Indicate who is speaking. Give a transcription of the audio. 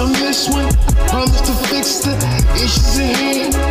Speaker 1: on this one. Promise to fix the issues at hand.